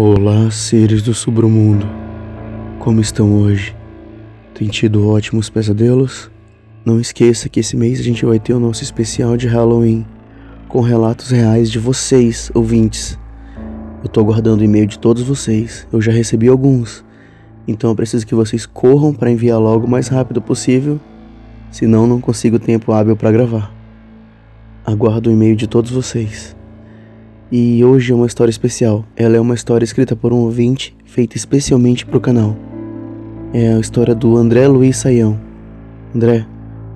Olá, seres do submundo. Como estão hoje? Tem tido ótimos pesadelos? Não esqueça que esse mês a gente vai ter o nosso especial de Halloween, com relatos reais de vocês, ouvintes. Eu tô aguardando o e-mail de todos vocês. Eu já recebi alguns. Então eu preciso que vocês corram para enviar logo o mais rápido possível, senão não consigo tempo hábil para gravar. Aguardo o e-mail de todos vocês. E hoje é uma história especial. Ela é uma história escrita por um ouvinte, feita especialmente para o canal. É a história do André Luiz Saião. André,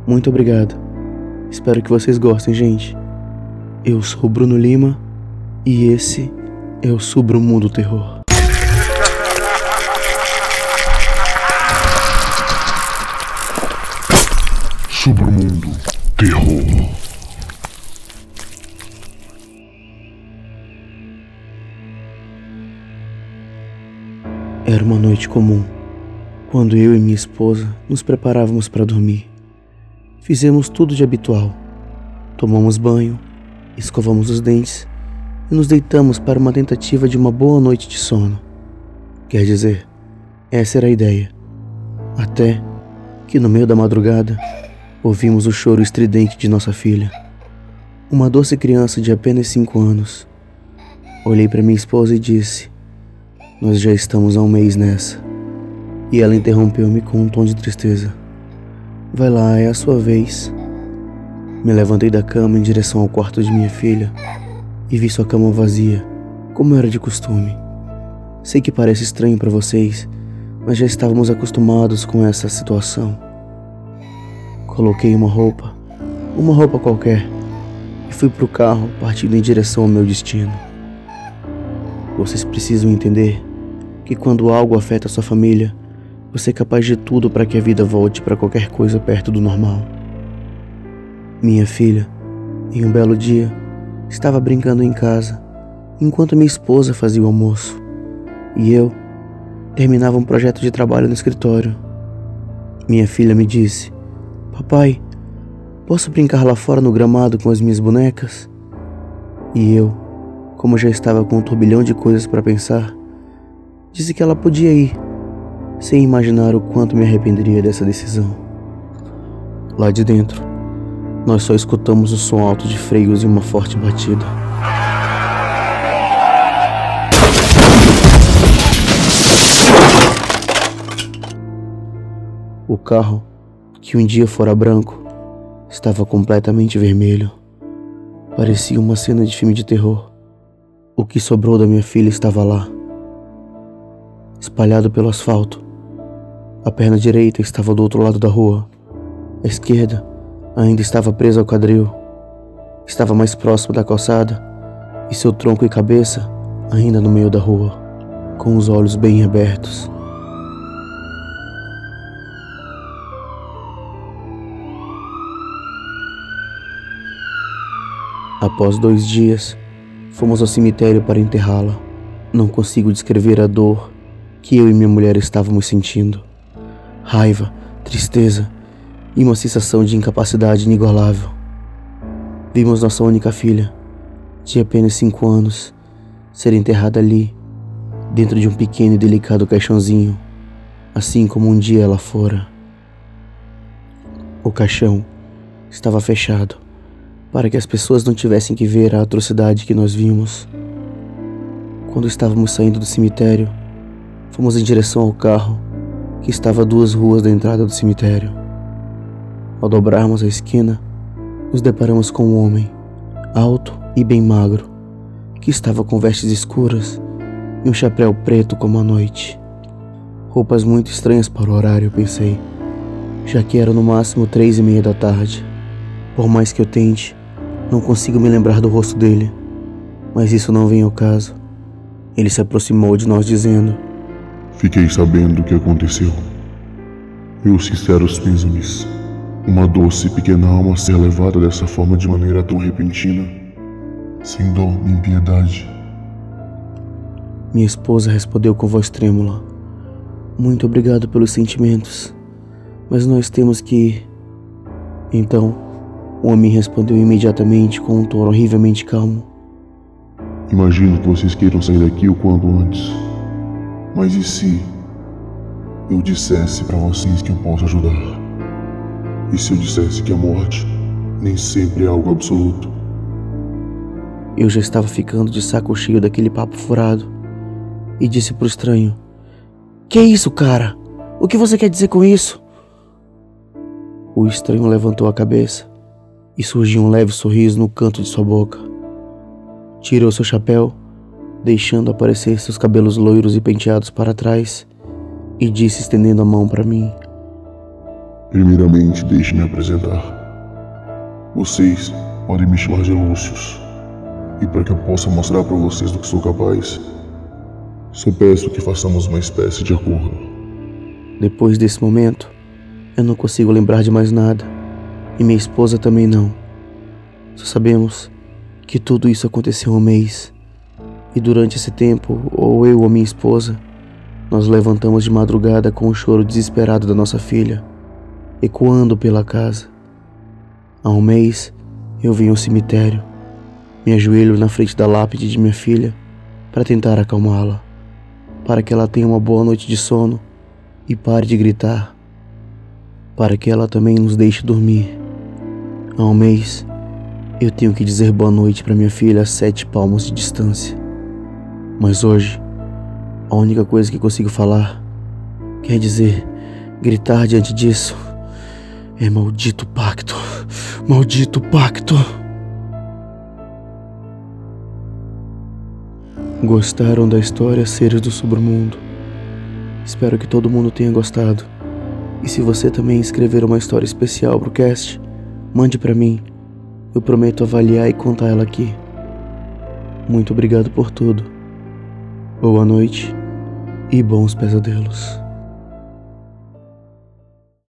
muito obrigado. Espero que vocês gostem, gente. Eu sou Bruno Lima e esse é o Submundo Terror. Submundo Terror. Era uma noite comum, quando eu e minha esposa nos preparávamos para dormir. Fizemos tudo de habitual. Tomamos banho, escovamos os dentes e nos deitamos para uma tentativa de uma boa noite de sono. Quer dizer, essa era a ideia. Até que no meio da madrugada ouvimos o choro estridente de nossa filha, uma doce criança de apenas cinco anos. Olhei para minha esposa e disse: Nós já estamos há um mês nessa. E ela interrompeu-me com um tom de tristeza. Vai lá, é a sua vez. Me levantei da cama em direção ao quarto de minha filha e vi sua cama vazia, como era de costume. Sei que parece estranho para vocês, mas já estávamos acostumados com essa situação. Coloquei uma roupa, uma roupa qualquer, e fui para o carro partindo em direção ao meu destino. Vocês precisam entender que quando algo afeta sua família, você é capaz de tudo para que a vida volte para qualquer coisa perto do normal. Minha filha, em um belo dia, estava brincando em casa, enquanto minha esposa fazia o almoço, e eu terminava um projeto de trabalho no escritório. Minha filha me disse: Papai, posso brincar lá fora no gramado com as minhas bonecas? E eu, como já estava com um turbilhão de coisas para pensar, disse que ela podia ir, sem imaginar o quanto me arrependeria dessa decisão. Lá de dentro, nós só escutamos o som alto de freios e uma forte batida. O carro, que um dia fora branco, estava completamente vermelho. Parecia uma cena de filme de terror. O que sobrou da minha filha estava lá, espalhado pelo asfalto. A perna direita estava do outro lado da rua. A esquerda ainda estava presa ao quadril. Estava mais próximo da calçada e seu tronco e cabeça ainda no meio da rua, com os olhos bem abertos. Após dois dias, fomos ao cemitério para enterrá-la. Não consigo descrever a dor que eu e minha mulher estávamos sentindo. Raiva, tristeza e uma sensação de incapacidade inigualável. Vimos nossa única filha, de apenas cinco anos, ser enterrada ali, dentro de um pequeno e delicado caixãozinho, assim como um dia ela fora. O caixão estava fechado para que as pessoas não tivessem que ver a atrocidade que nós vimos. Quando estávamos saindo do cemitério, fomos em direção ao carro que estava a duas ruas da entrada do cemitério. Ao dobrarmos a esquina, nos deparamos com um homem, alto e bem magro, que estava com vestes escuras e um chapéu preto como a noite. Roupas muito estranhas para o horário, pensei, já que era no máximo três e meia da tarde. Por mais que eu tente, não consigo me lembrar do rosto dele, mas isso não vem ao caso. Ele se aproximou de nós dizendo: Fiquei sabendo o que aconteceu. Meus sinceros pêsames. Uma doce pequena alma ser levada dessa forma de maneira tão repentina, sem dó nem piedade. Minha esposa respondeu com voz trêmula: Muito obrigado pelos sentimentos, mas nós temos que ir. Então, o homem respondeu imediatamente com um tom horrivelmente calmo: Imagino que vocês queiram sair daqui o quanto antes. Mas e se eu dissesse para vocês que eu posso ajudar? E se eu dissesse que a morte nem sempre é algo absoluto? Eu já estava ficando de saco cheio daquele papo furado e disse pro estranho: Que é isso, cara? O que você quer dizer com isso? O estranho levantou a cabeça e surgiu um leve sorriso no canto de sua boca. Tirou seu chapéu, deixando aparecer seus cabelos loiros e penteados para trás, e disse estendendo a mão para mim: Primeiramente, deixe-me apresentar. Vocês podem me chamar de Lúcius. E para que eu possa mostrar para vocês do que sou capaz, só peço que façamos uma espécie de acordo. Depois desse momento, eu não consigo lembrar de mais nada, e minha esposa também não. Só sabemos que tudo isso aconteceu há um mês, e durante esse tempo, ou eu ou minha esposa, nós levantamos de madrugada com o choro desesperado da nossa filha, ecoando pela casa. Há um mês, eu vim ao cemitério me ajoelho na frente da lápide de minha filha para tentar acalmá-la, para que ela tenha uma boa noite de sono e pare de gritar, para que ela também nos deixe dormir. Há um mês, eu tenho que dizer boa noite para minha filha a sete palmos de distância. Mas hoje, a única coisa que consigo falar, quer dizer, gritar diante disso, é maldito pacto, maldito pacto. Gostaram da história Seres do Submundo? Espero que todo mundo tenha gostado. E se você também escrever uma história especial pro cast, mande para mim. Eu prometo avaliar e contar ela aqui. Muito obrigado por tudo. Boa noite e bons pesadelos.